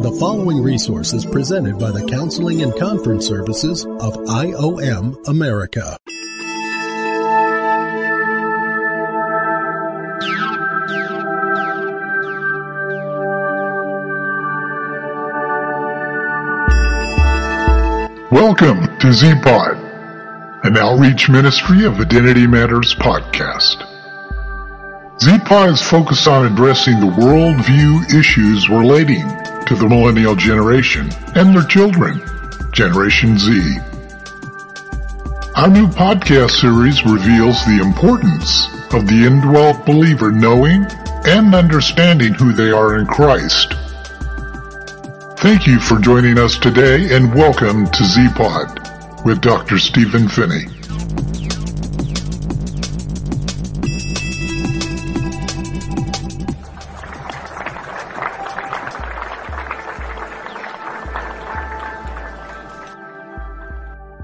The following resource is presented by the Counseling and Conference Services of IOM America. Welcome to Z-Pod, an outreach ministry of Identity Matters podcast. Z-Pod is focused on addressing the worldview issues relating to the millennial generation and their children, Generation Z. Our new podcast series reveals the importance of the indwelt believer knowing and understanding who they are in Christ Thank you for joining us today and welcome to Z-Pod with Dr. Stephen Phinney.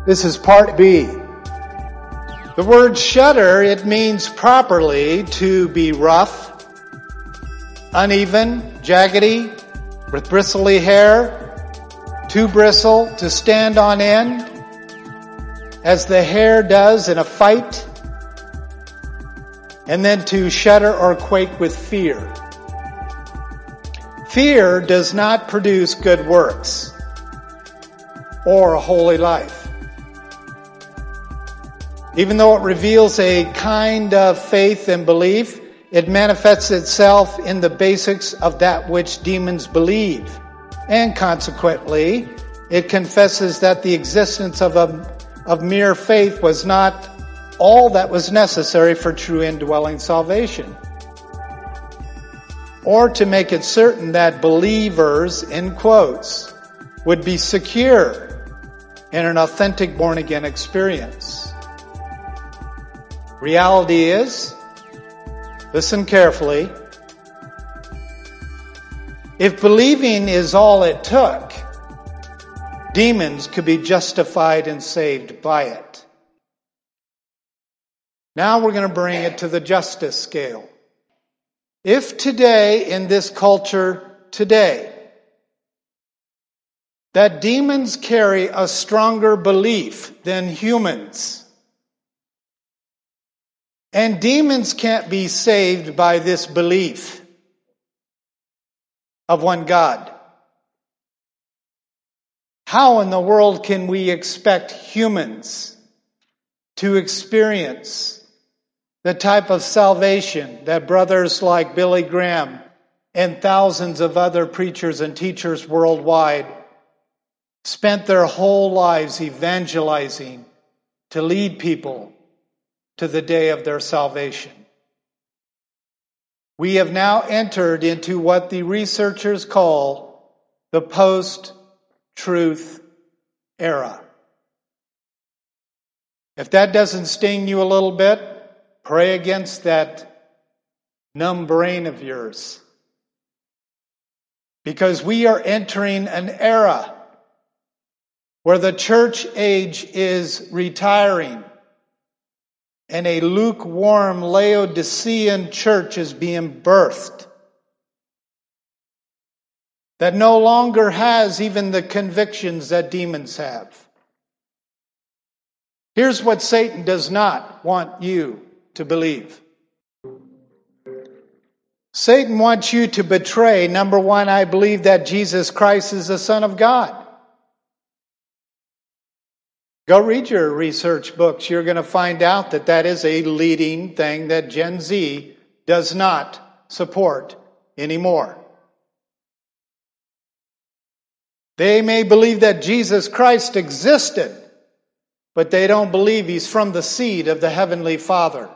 This is part B. The word shudder, it means properly to be rough, uneven, jaggedy, with bristly hair, to bristle to stand on end, as the hair does in a fight, and then to shudder or quake with fear. Fear does not produce good works or a holy life. Even though it reveals a kind of faith and belief, it manifests itself in the basics of that which demons believe. And consequently, it confesses that the existence of a, of mere faith was not all that was necessary for true indwelling salvation. Or to make it certain that believers, in quotes, would be secure in an authentic born again experience. Reality is, Listen carefully. If believing is all it took, demons could be justified and saved by it. Now we're going to bring it to the justice scale. If today, in this culture today, that demons carry a stronger belief than humans, and demons can't be saved by this belief of one God. How in the world can we expect humans to experience the type of salvation that brothers like Billy Graham and thousands of other preachers and teachers worldwide spent their whole lives evangelizing to lead people to the day of their salvation. We have now entered into what the researchers call the post-truth era. If that doesn't sting you a little bit, pray against that numb brain of yours. Because we are entering an era where the church age is retiring and a lukewarm Laodicean church is being birthed that no longer has even the convictions that demons have. Here's what Satan does not want you to believe. Satan wants you to betray, number one, I believe that Jesus Christ is the Son of God. Go read your research books. You're going to find out that that is a leading thing that Gen Z does not support anymore. They may believe that Jesus Christ existed, but they don't believe he's from the seed of the Heavenly Father.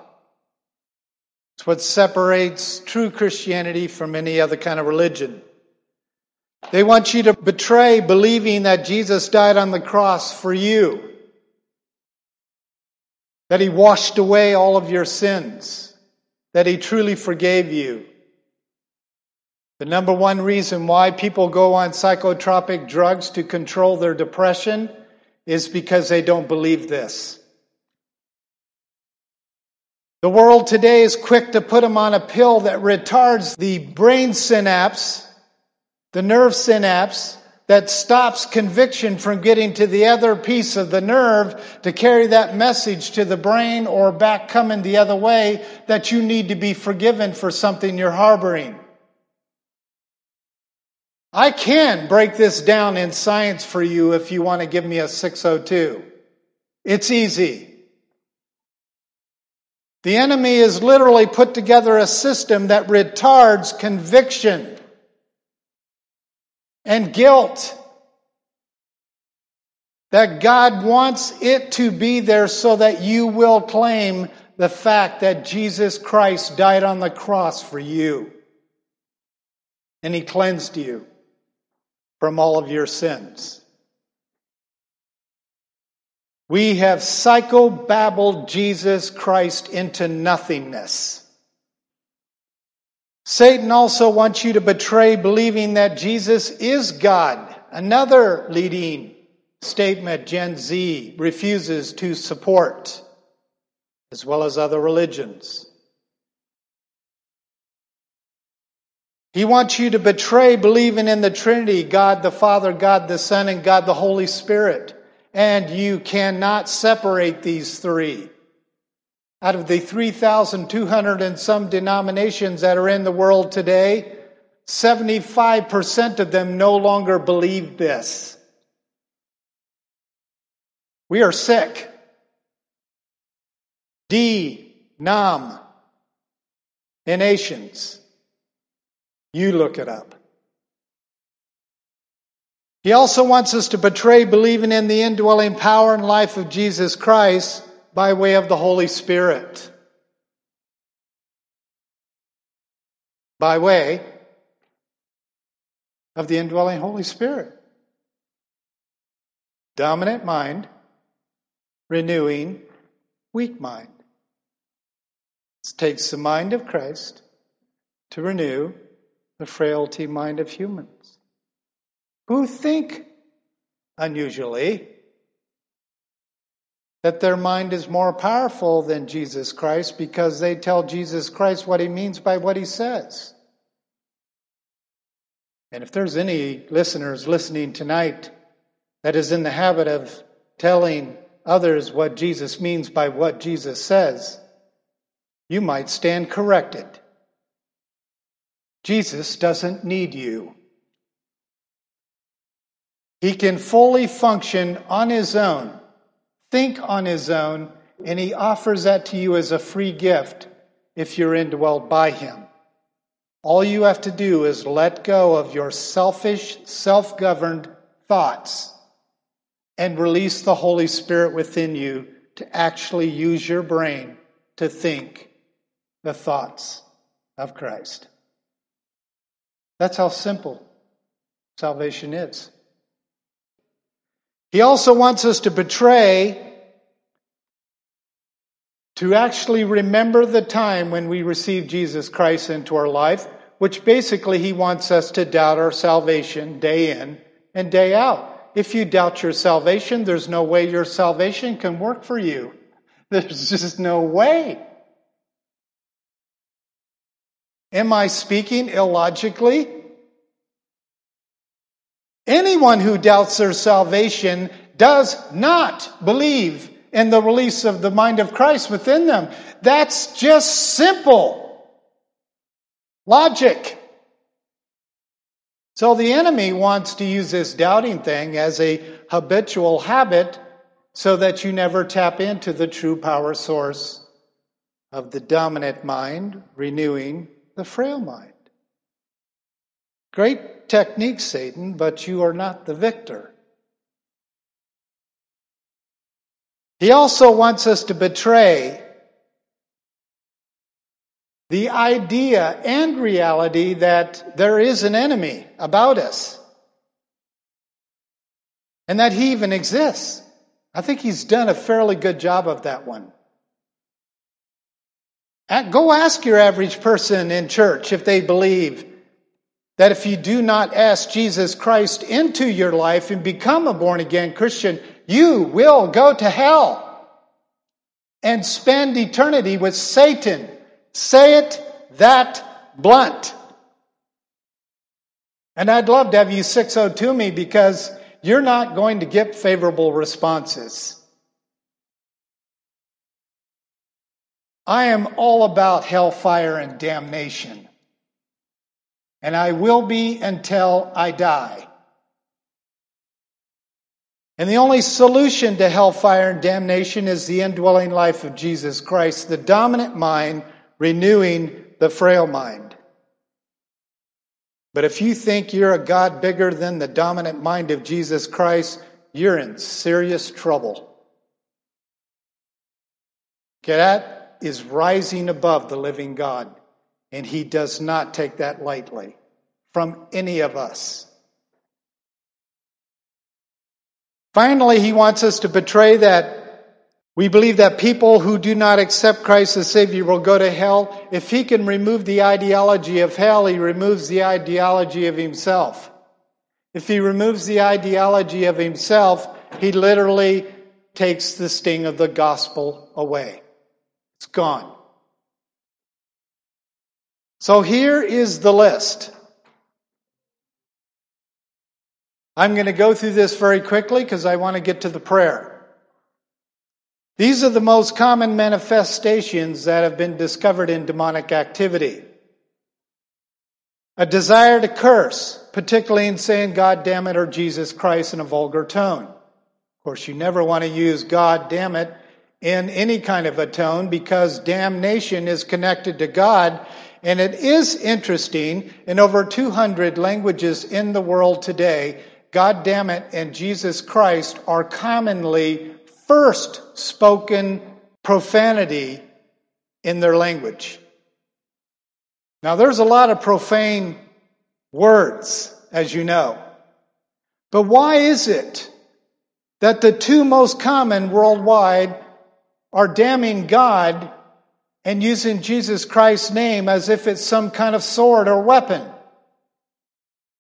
It's what separates true Christianity from any other kind of religion. They want you to betray believing that Jesus died on the cross for you that He washed away all of your sins, that He truly forgave you. The number one reason why people go on psychotropic drugs to control their depression is because they don't believe this. The world today is quick to put them on a pill that retards the brain synapse the nerve synapse that stops conviction from getting to the other piece of the nerve to carry that message to the brain or back coming the other way that you need to be forgiven for something you're harboring. I can break this down in science for you if you want to give me a 602. It's easy. The enemy has literally put together a system that retards conviction and guilt. That God wants it to be there so that you will claim the fact that Jesus Christ died on the cross for you. And he cleansed you from all of your sins. We have psychobabbled Jesus Christ into nothingness. Satan also wants you to betray believing that Jesus is God. Another leading statement Gen Z refuses to support, as well as other religions. He wants you to betray believing in the Trinity, God the Father, God the Son, and God the Holy Spirit. And you cannot separate these three. Out of the 3,200 and some denominations that are in the world today, 75% of them no longer believe this. We are sick. D, Nam, nations. You look it up. He also wants us to betray believing in the indwelling power and life of Jesus Christ by way of the Holy Spirit. By way of the indwelling Holy Spirit. Dominant mind, renewing weak mind. It takes the mind of Christ to renew the frailty mind of humans who think unusually that their mind is more powerful than Jesus Christ because they tell Jesus Christ what he means by what he says. And if there's any listeners listening tonight that is in the habit of telling others what Jesus means by what Jesus says, you might stand corrected. Jesus doesn't need you. He can fully function on his own, think on his own, and he offers that to you as a free gift if you're indwelled by him. All you have to do is let go of your selfish, self governed thoughts and release the Holy Spirit within you to actually use your brain to think the thoughts of Christ. That's how simple salvation is. He also wants us to betray, to actually remember the time when we received Jesus Christ into our life, which basically he wants us to doubt our salvation day in and day out. If you doubt your salvation, there's no way your salvation can work for you. There's just no way. Am I speaking illogically? Anyone who doubts their salvation does not believe in the release of the mind of Christ within them. That's just simple logic. So the enemy wants to use this doubting thing as a habitual habit so that you never tap into the true power source of the dominant mind, renewing the frail mind. Great technique, Satan, but you are not the victor. He also wants us to betray the idea and reality that there is an enemy about us and that he even exists. I think he's done a fairly good job of that one. Go ask your average person in church if they believe that if you do not ask Jesus Christ into your life and become a born again Christian, you will go to hell and spend eternity with Satan. Say it that blunt. And I'd love to have you 602 me because you're not going to get favorable responses. I am all about hellfire and damnation. And I will be until I die. And the only solution to hellfire and damnation is the indwelling life of Jesus Christ, the dominant mind renewing the frail mind. But if you think you're a God bigger than the dominant mind of Jesus Christ, you're in serious trouble. Okay, that is rising above the living God, and He does not take that lightly from any of us. Finally, he wants us to betray that we believe that people who do not accept Christ as Savior will go to hell. If he can remove the ideology of hell, he removes the ideology of himself. If he removes the ideology of himself, he literally takes the sting of the gospel away. It's gone. So here is the list. I'm going to go through this very quickly because I want to get to the prayer. These are the most common manifestations that have been discovered in demonic activity. A desire to curse, particularly in saying God damn it or Jesus Christ in a vulgar tone. Of course, you never want to use God damn it in any kind of a tone because damnation is connected to God. And it is interesting in over 200 languages in the world today, God damn it, and Jesus Christ are commonly first spoken profanity in their language. Now, there's a lot of profane words, as you know. But why is it that the two most common worldwide are damning God and using Jesus Christ's name as if it's some kind of sword or weapon?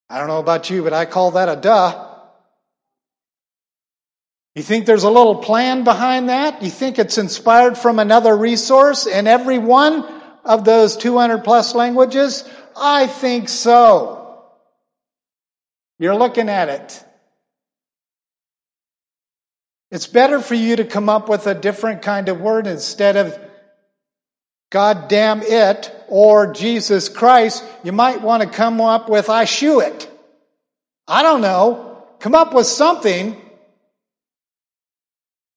I don't know about you, but I call that a duh. You think there's a little plan behind that? You think it's inspired from another resource in every one of those 200 plus languages? I think so. You're looking at it. It's better for you to come up with a different kind of word instead of God damn it or Jesus Christ, you might want to come up with I shoe it. I don't know. Come up with something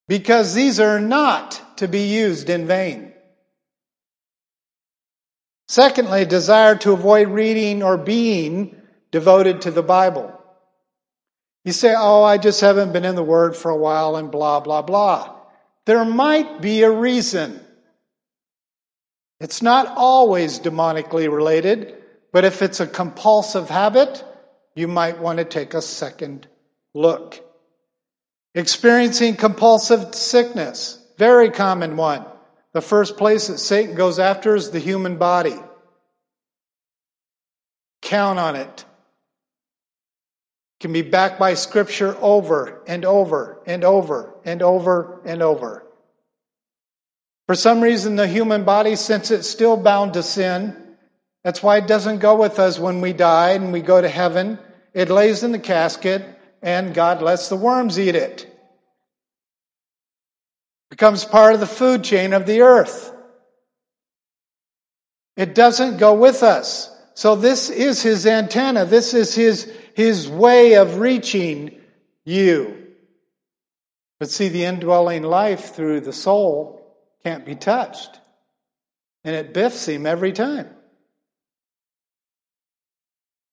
because these are not to be used in vain. Secondly, desire to avoid reading or being devoted to the Bible. You say, oh, I just haven't been in the Word for a while and blah, blah, blah. There might be a reason. It's not always demonically related, but if it's a compulsive habit, you might want to take a second look. Experiencing compulsive sickness, very common one. The first place that Satan goes after is the human body. Count on it. Can be backed by scripture over and over and over and over and over. For some reason, the human body, since it's still bound to sin, that's why it doesn't go with us when we die and we go to heaven. It lays in the casket and God lets the worms eat it. Becomes part of the food chain of the earth. It doesn't go with us. So this is his antenna. This is his, his way of reaching you. But see, the indwelling life through the soul can't be touched. And it biffs him every time.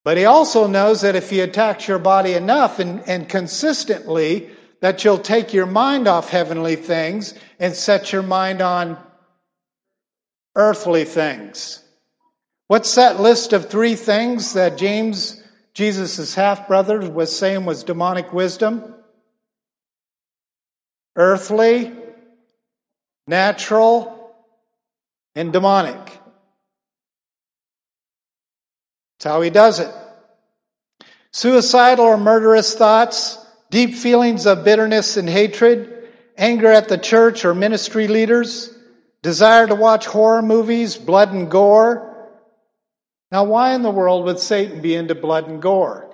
But he also knows that if he attacks your body enough and, and consistently, that you'll take your mind off heavenly things and set your mind on earthly things. What's that list of three things that James, Jesus' half brother, was saying was demonic wisdom? Earthly, natural, and demonic. That's how he does it. Suicidal or murderous thoughts, deep feelings of bitterness and hatred, anger at the church or ministry leaders, desire to watch horror movies, blood and gore, Now, why in the world would Satan be into blood and gore?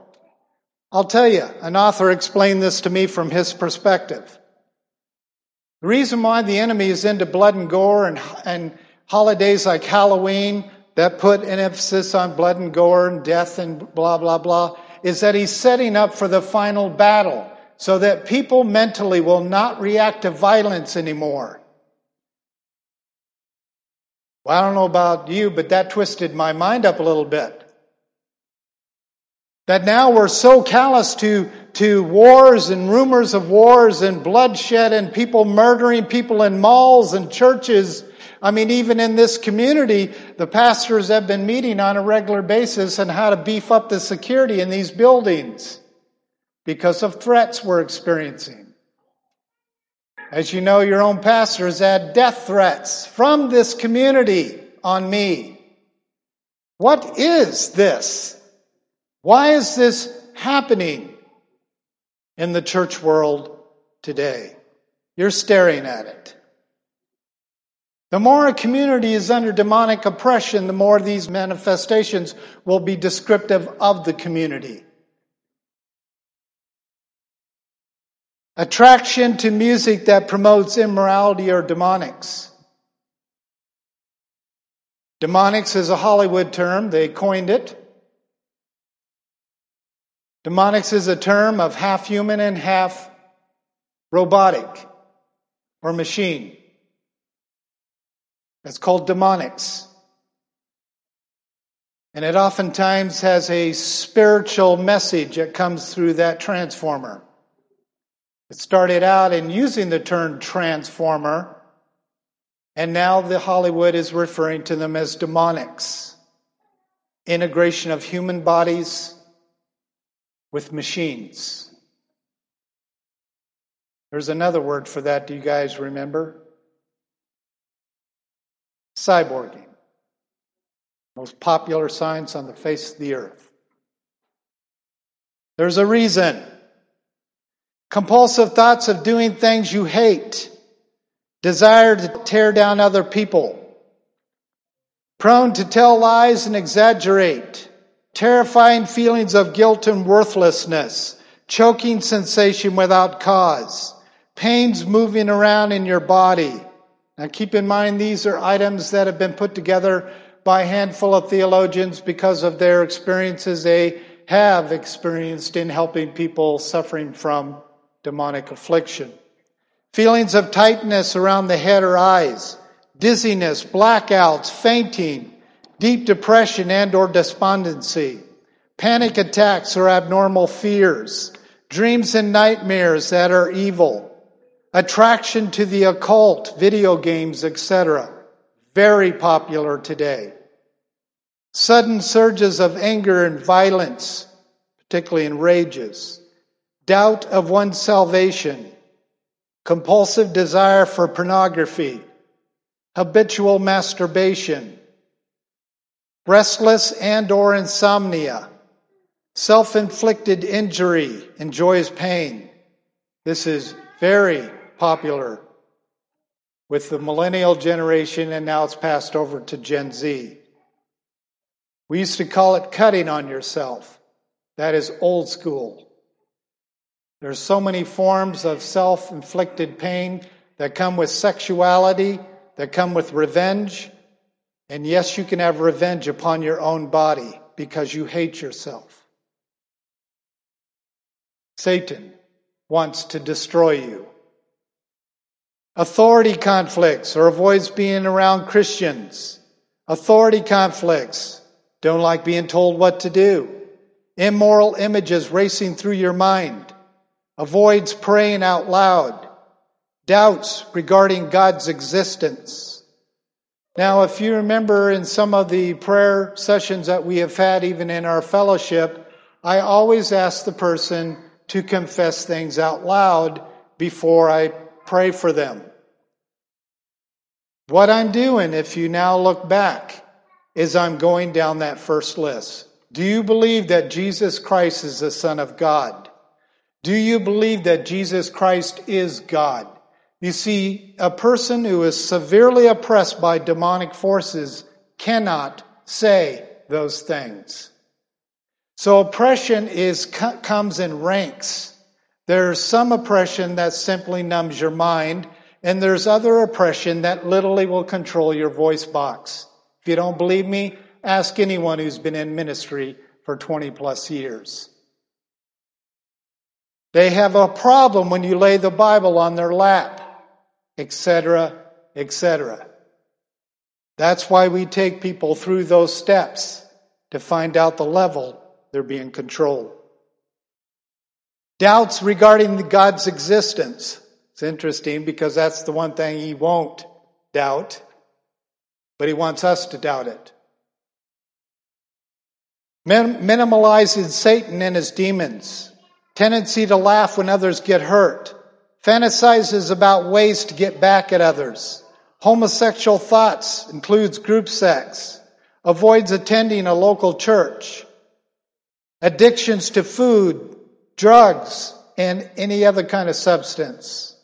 I'll tell you, an author explained this to me from his perspective. The reason why the enemy is into blood and gore and, and holidays like Halloween that put an emphasis on blood and gore and death and blah, blah, blah, is that he's setting up for the final battle so that people mentally will not react to violence anymore. Well, I don't know about you, but that twisted my mind up a little bit. That now we're so callous to, to wars and rumors of wars and bloodshed and people murdering people in malls and churches. I mean, even in this community, the pastors have been meeting on a regular basis on how to beef up the security in these buildings because of threats we're experiencing. As you know, your own pastor has had death threats from this community on me. What is this? Why is this happening in the church world today? You're staring at it. The more a community is under demonic oppression, the more these manifestations will be descriptive of the community. Attraction to music that promotes immorality or demonics. Demonics is a Hollywood term. They coined it. Demonics is a term of half human and half robotic or machine. It's called demonics. And it oftentimes has a spiritual message that comes through that transformer. It started out in using the term transformer, and now the Hollywood is referring to them as demonics. Integration of human bodies with machines. There's another word for that. Do you guys remember? Cyborging. Most popular science on the face of the earth. There's a reason. Compulsive thoughts of doing things you hate. Desire to tear down other people. Prone to tell lies and exaggerate terrifying feelings of guilt and worthlessness, choking sensation without cause, pains moving around in your body. Now keep in mind these are items that have been put together by a handful of theologians because of their experiences they have experienced in helping people suffering from demonic affliction. Feelings of tightness around the head or eyes, dizziness, blackouts, fainting, deep depression and or despondency, panic attacks or abnormal fears, dreams and nightmares that are evil, attraction to the occult, video games, etc. Very popular today. Sudden surges of anger and violence, particularly in rages. Doubt of one's salvation. Compulsive desire for pornography. Habitual masturbation restless and or insomnia, self-inflicted injury, enjoys pain. This is very popular with the millennial generation and now it's passed over to Gen Z. We used to call it cutting on yourself. That is old school. There's so many forms of self-inflicted pain that come with sexuality, that come with revenge, and yes, you can have revenge upon your own body because you hate yourself. Satan wants to destroy you. Authority conflicts or avoids being around Christians. Authority conflicts. Don't like being told what to do. Immoral images racing through your mind. Avoids praying out loud. Doubts regarding God's existence now, if you remember in some of the prayer sessions that we have had, even in our fellowship, I always ask the person to confess things out loud before I pray for them. What I'm doing, if you now look back, is I'm going down that first list. Do you believe that Jesus Christ is the Son of God? Do you believe that Jesus Christ is God? You see, a person who is severely oppressed by demonic forces cannot say, those things. So oppression is comes in ranks. There's some oppression that simply numbs your mind, and there's other oppression that literally will control your voice box. If you don't believe me, ask anyone who's been in ministry for 20 plus years. They have a problem when you lay the Bible on their lap, etc., etc. That's why we take people through those steps to find out the level they're being controlled. Doubts regarding God's existence. It's interesting because that's the one thing he won't doubt, but he wants us to doubt it. Minimalizing Satan and his demons. Tendency to laugh when others get hurt. Fantasizes about ways to get back at others. Homosexual thoughts includes group sex. Avoids attending a local church. Addictions to food, drugs, and any other kind of substance.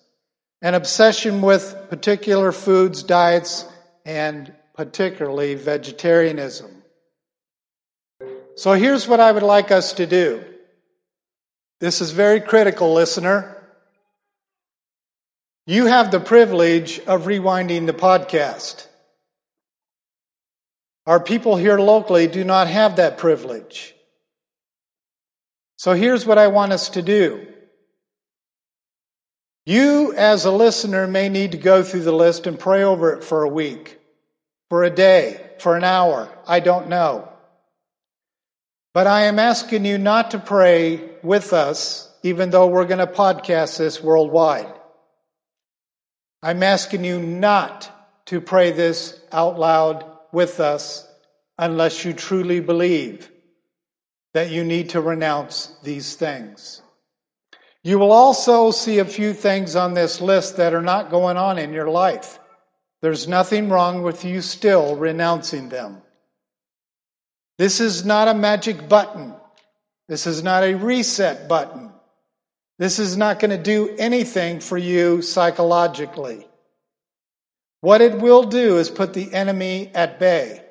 An obsession with particular foods, diets, and particularly vegetarianism. So here's what I would like us to do. This is very critical, listener. You have the privilege of rewinding the podcast. Our people here locally do not have that privilege. So here's what I want us to do. You, as a listener, may need to go through the list and pray over it for a week, for a day, for an hour. I don't know. But I am asking you not to pray with us, even though we're going to podcast this worldwide. I'm asking you not to pray this out loud with us unless you truly believe that you need to renounce these things. You will also see a few things on this list that are not going on in your life. There's nothing wrong with you still renouncing them. This is not a magic button. This is not a reset button. This is not going to do anything for you psychologically. What it will do is put the enemy at bay.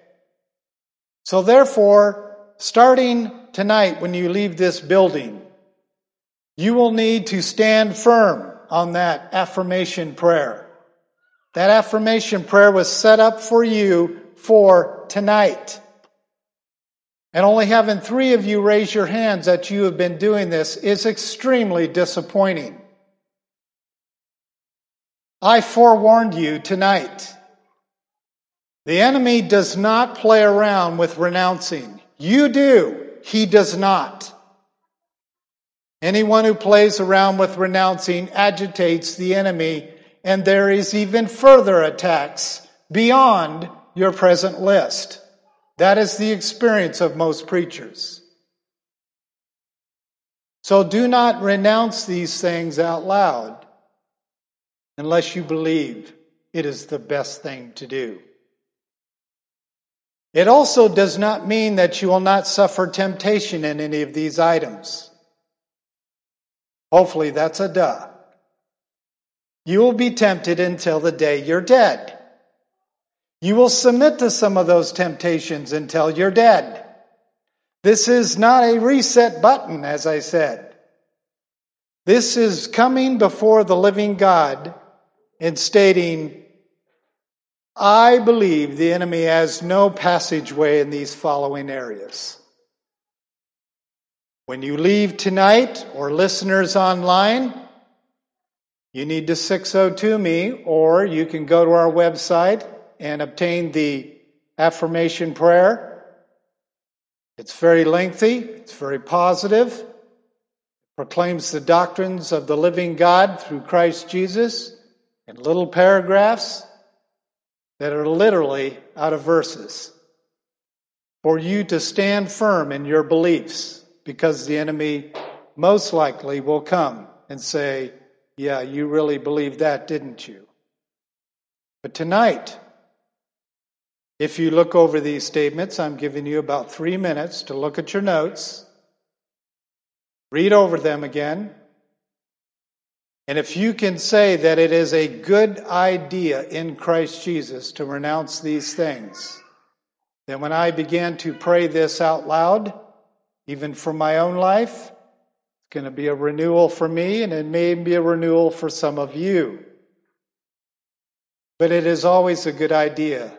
So therefore, starting tonight when you leave this building, you will need to stand firm on that affirmation prayer. That affirmation prayer was set up for you for tonight. And only having three of you raise your hands that you have been doing this is extremely disappointing. I forewarned you tonight. The enemy does not play around with renouncing. You do. He does not. Anyone who plays around with renouncing agitates the enemy, and there is even further attacks beyond your present list. That is the experience of most preachers. So do not renounce these things out loud unless you believe it is the best thing to do. It also does not mean that you will not suffer temptation in any of these items. Hopefully that's a duh. You will be tempted until the day you're dead. You will submit to some of those temptations until you're dead. This is not a reset button, as I said. This is coming before the living God and stating, I believe the enemy has no passageway in these following areas. When you leave tonight, or listeners online, you need to 602 me, or you can go to our website and obtain the affirmation prayer. It's very lengthy, it's very positive, it proclaims the doctrines of the living God through Christ Jesus in little paragraphs that are literally out of verses for you to stand firm in your beliefs because the enemy most likely will come and say, Yeah, you really believe that, didn't you? But tonight, if you look over these statements, I'm giving you about three minutes to look at your notes, read over them again, and if you can say that it is a good idea in Christ Jesus to renounce these things, then when I began to pray this out loud, even for my own life, it's going to be a renewal for me and it may be a renewal for some of you. But it is always a good idea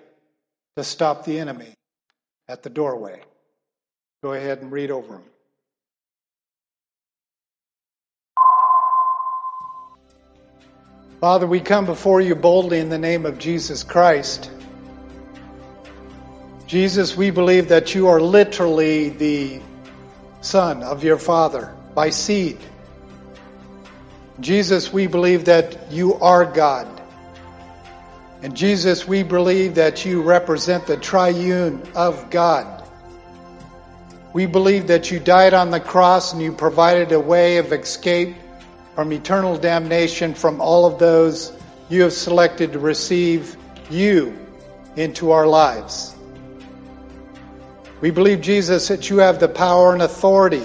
to stop the enemy at the doorway. Go ahead and read over them. Father, we come before you boldly in the name of Jesus Christ. Jesus, we believe that you are literally the Son of your Father by seed. Jesus, we believe that you are God. And Jesus, we believe that you represent the triune of God. We believe that you died on the cross and you provided a way of escape from eternal damnation from all of those you have selected to receive you into our lives. We believe, Jesus, that you have the power and authority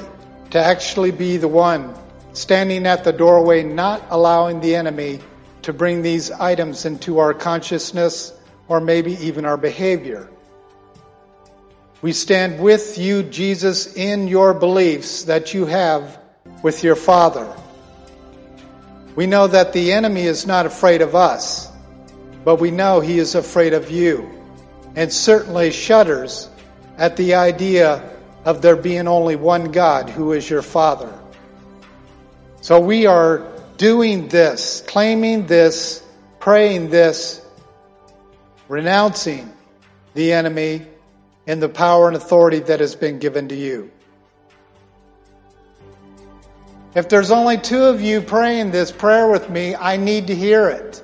to actually be the one standing at the doorway, not allowing the enemy to bring these items into our consciousness or maybe even our behavior. We stand with you, Jesus, in your beliefs that you have with your Father. We know that the enemy is not afraid of us, but we know he is afraid of you and certainly shudders at the idea of there being only one God who is your Father. So we are doing this, claiming this, praying this, renouncing the enemy and the power and authority that has been given to you. If there's only two of you praying this prayer with me, I need to hear it.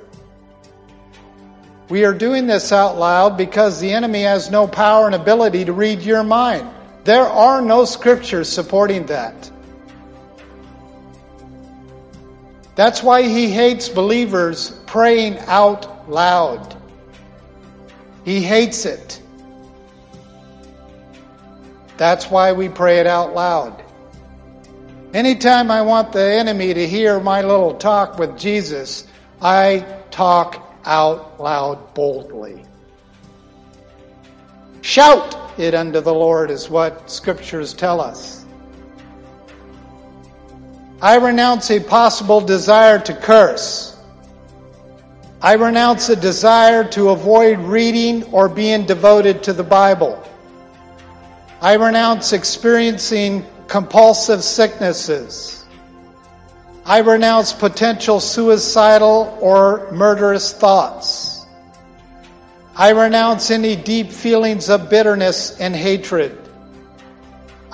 We are doing this out loud because the enemy has no power and ability to read your mind. There are no scriptures supporting that. That's why he hates believers praying out loud. He hates it. That's why we pray it out loud. Anytime I want the enemy to hear my little talk with Jesus, I talk out loud boldly. Shout it unto the Lord is what scriptures tell us. I renounce a possible desire to curse. I renounce a desire to avoid reading or being devoted to the Bible. I renounce experiencing compulsive sicknesses. I renounce potential suicidal or murderous thoughts. I renounce any deep feelings of bitterness and hatred.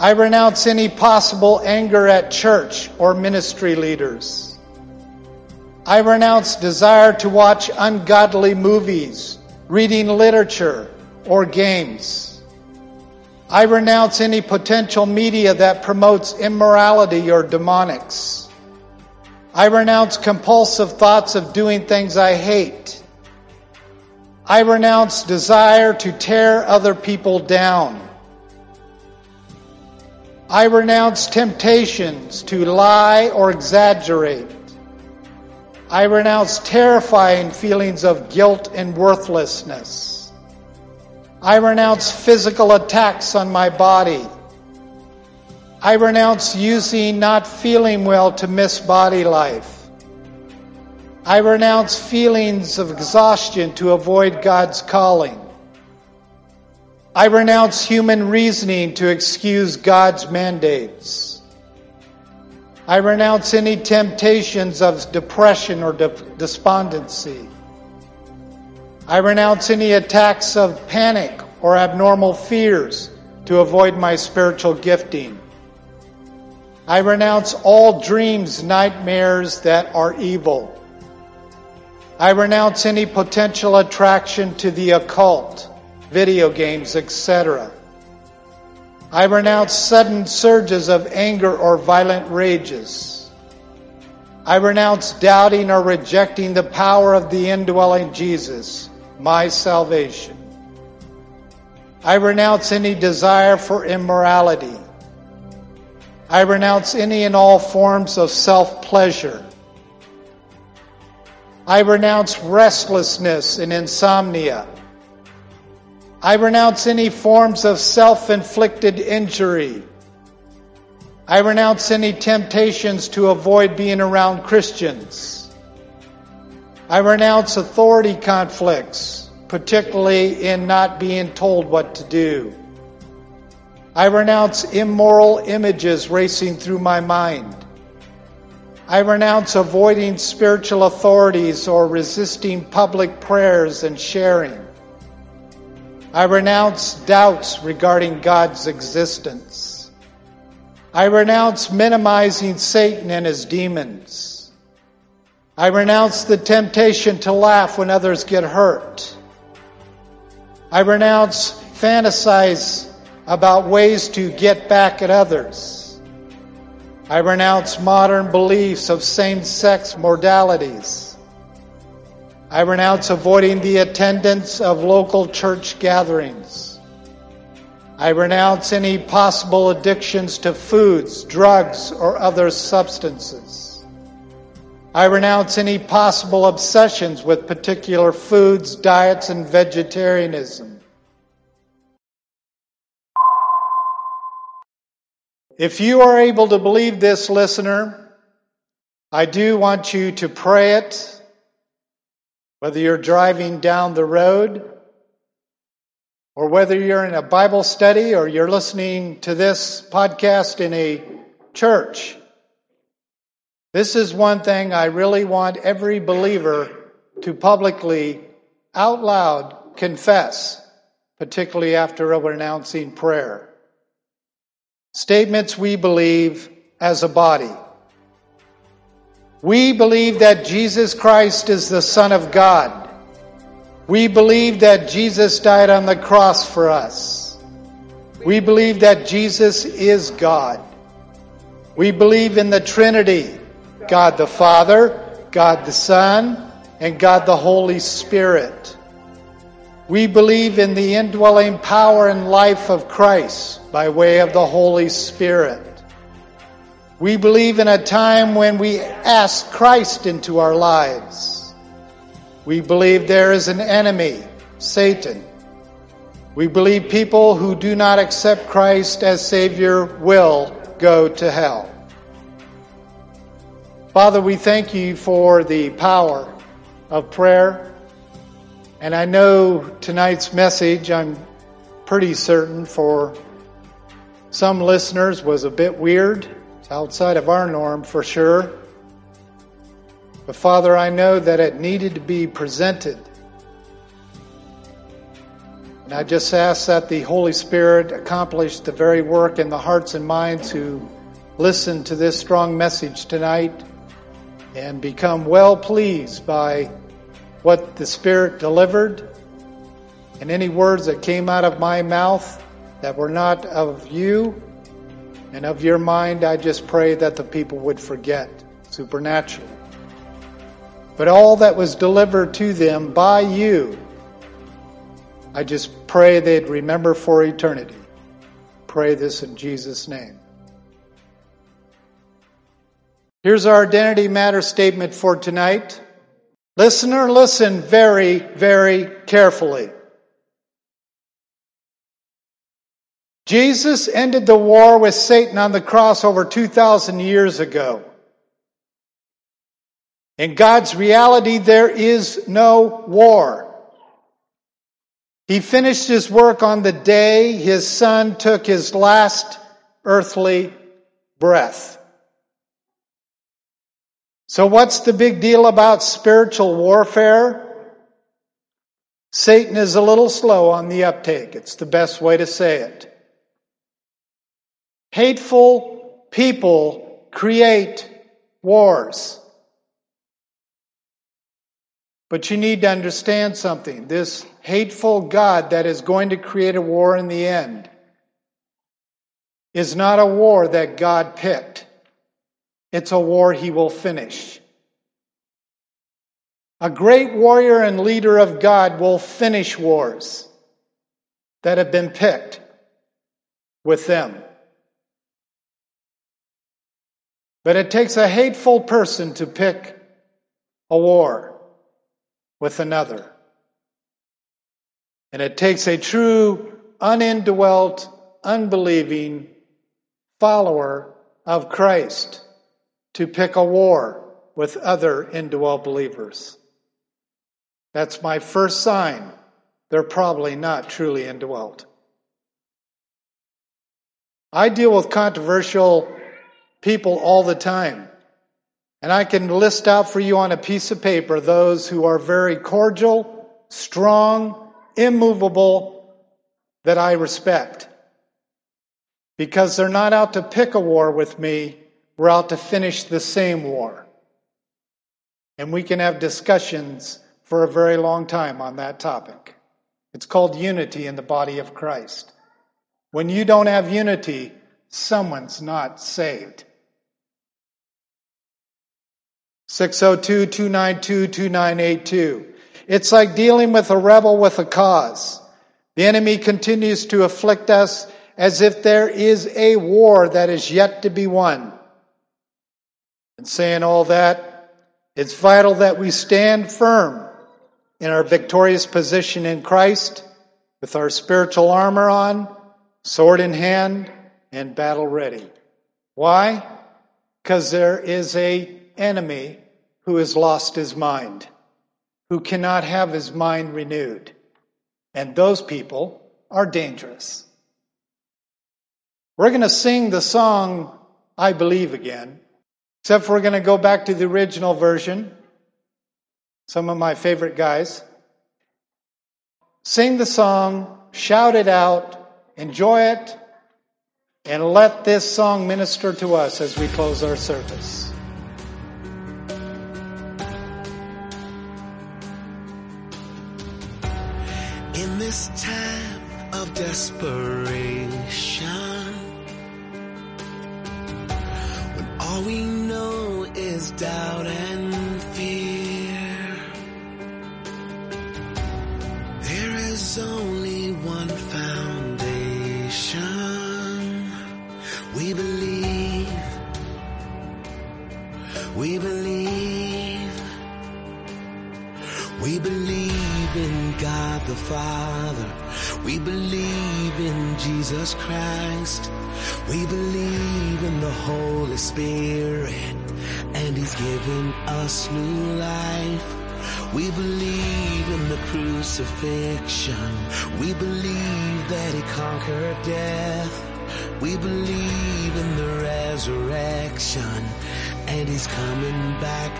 I renounce any possible anger at church or ministry leaders. I renounce desire to watch ungodly movies, reading literature, or games. I renounce any potential media that promotes immorality or demonics. I renounce compulsive thoughts of doing things I hate. I renounce desire to tear other people down. I renounce temptations to lie or exaggerate. I renounce terrifying feelings of guilt and worthlessness. I renounce physical attacks on my body. I renounce using not feeling well to miss body life. I renounce feelings of exhaustion to avoid God's calling. I renounce human reasoning to excuse God's mandates. I renounce any temptations of depression or despondency. I renounce any attacks of panic or abnormal fears to avoid my spiritual gifting. I renounce all dreams, nightmares that are evil. I renounce any potential attraction to the occult, video games, etc. I renounce sudden surges of anger or violent rages. I renounce doubting or rejecting the power of the indwelling Jesus my salvation. I renounce any desire for immorality. I renounce any and all forms of self pleasure. I renounce restlessness and insomnia. I renounce any forms of self-inflicted injury. I renounce any temptations to avoid being around Christians. I renounce authority conflicts, particularly in not being told what to do. I renounce immoral images racing through my mind. I renounce avoiding spiritual authorities or resisting public prayers and sharing. I renounce doubts regarding God's existence. I renounce minimizing Satan and his demons. I renounce the temptation to laugh when others get hurt. I renounce fantasize about ways to get back at others. I renounce modern beliefs of same-sex modalities. I renounce avoiding the attendance of local church gatherings. I renounce any possible addictions to foods, drugs, or other substances. I renounce any possible obsessions with particular foods, diets, and vegetarianism. If you are able to believe this, listener, I do want you to pray it, whether you're driving down the road, or whether you're in a Bible study, or you're listening to this podcast in a church. This is one thing I really want every believer to publicly, out loud, confess, particularly after renouncing prayer. Statements we believe as a body. We believe that Jesus Christ is the Son of God. We believe that Jesus died on the cross for us. We believe that Jesus is God. We believe in the Trinity God the Father, God the Son, and God the Holy Spirit. We believe in the indwelling power and life of Christ by way of the Holy Spirit. We believe in a time when we ask Christ into our lives. We believe there is an enemy, Satan. We believe people who do not accept Christ as Savior will go to hell. Father, we thank you for the power of prayer. And I know tonight's message, I'm pretty certain for some listeners was a bit weird. It's outside of our norm for sure. But Father, I know that it needed to be presented. And I just ask that the Holy Spirit accomplish the very work in the hearts and minds who listen to this strong message tonight and become well pleased by what the Spirit delivered, and any words that came out of my mouth that were not of you and of your mind, I just pray that the people would forget supernaturally. But all that was delivered to them by you, I just pray they'd remember for eternity. Pray this in Jesus' name. Here's our identity matter statement for tonight. Listener, listen very, very carefully. Jesus ended the war with Satan on the cross over 2,000 years ago. In God's reality, there is no war. He finished his work on the day his son took his last earthly breath. So what's the big deal about spiritual warfare? Satan is a little slow on the uptake. It's the best way to say it. Hateful people create wars. But you need to understand something. This hateful God that is going to create a war in the end is not a war that God picked. It's a war he will finish. A great warrior and leader of God will finish wars that have been picked with them. But it takes a hateful person to pick a war with another. And it takes a true, unindwelt, unbelieving follower of Christ to pick a war with other indwelt believers. That's my first sign. They're probably not truly indwelt. I deal with controversial people all the time. And I can list out for you on a piece of paper those who are very cordial, strong, immovable, that I respect. Because they're not out to pick a war with me, we're out to finish the same war. And we can have discussions for a very long time on that topic. It's called unity in the body of Christ. When you don't have unity, someone's not saved. 602 292 2982. It's like dealing with a rebel with a cause. The enemy continues to afflict us as if there is a war that is yet to be won. And saying all that, it's vital that we stand firm in our victorious position in Christ with our spiritual armor on, sword in hand, and battle ready. Why? Because there is a enemy who has lost his mind, who cannot have his mind renewed. And those people are dangerous. We're going to sing the song, I Believe again, except we're going to go back to the original version. Some of my favorite guys. Sing the song, shout it out, enjoy it, and let this song minister to us as we close our service. This time of desperation crucifixion. We believe that He conquered death. We believe in the resurrection and he's coming back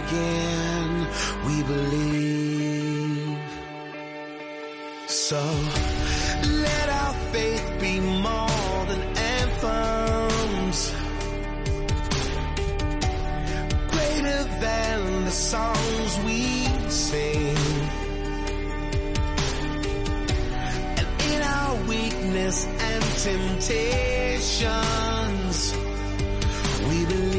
again. We believe. So let our faith be more than anthems. Greater than the songs we sing. Weakness and temptations, we believe.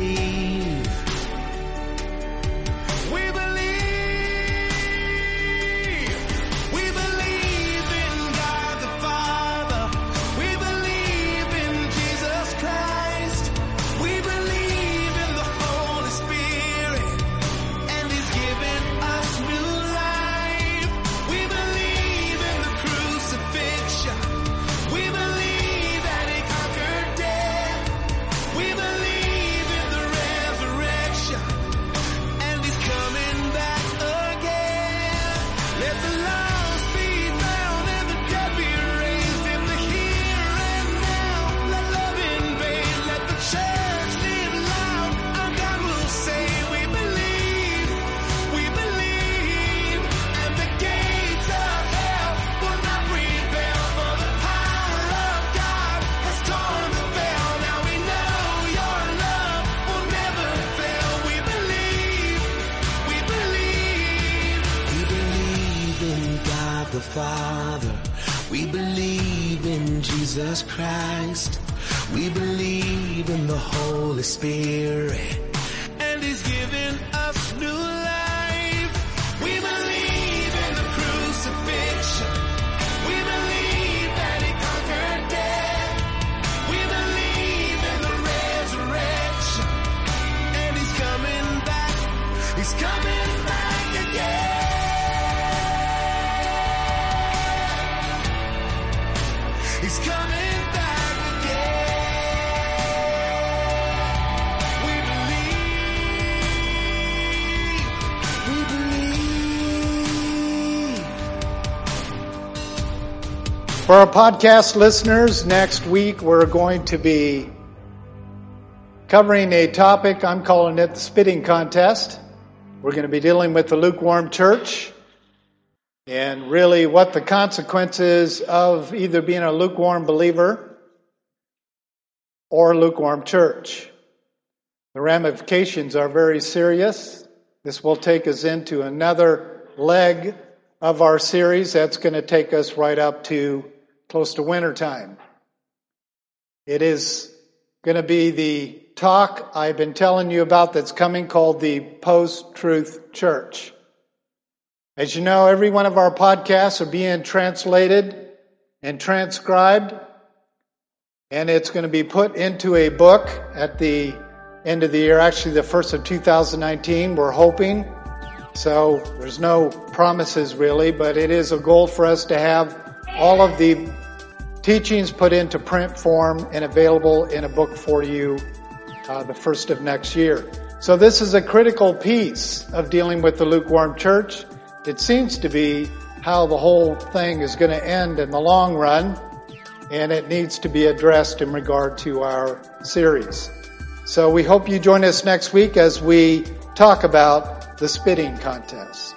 Jesus Christ. We believe in the Holy Spirit. For our podcast listeners, next week we're going to be covering a topic, I'm calling it the spitting contest. We're going to be dealing with the lukewarm church and really what the consequences of either being a lukewarm believer or lukewarm church. The ramifications are very serious. This will take us into another leg of our series. That's going to take us right up to close to winter time. It is going to be the talk I've been telling you about that's coming called the Post Truth Church. As you know, every one of our podcasts are being translated and transcribed, and it's going to be put into a book at the end of the year, actually, the first of 2019. We're hoping. So there's no promises really, but it is a goal for us to have all of the teachings put into print form and available in a book for you uh, the first of next year. So this is a critical piece of dealing with the lukewarm church. It seems to be how the whole thing is going to end in the long run, and it needs to be addressed in regard to our series. So we hope you join us next week as we talk about the spitting contest.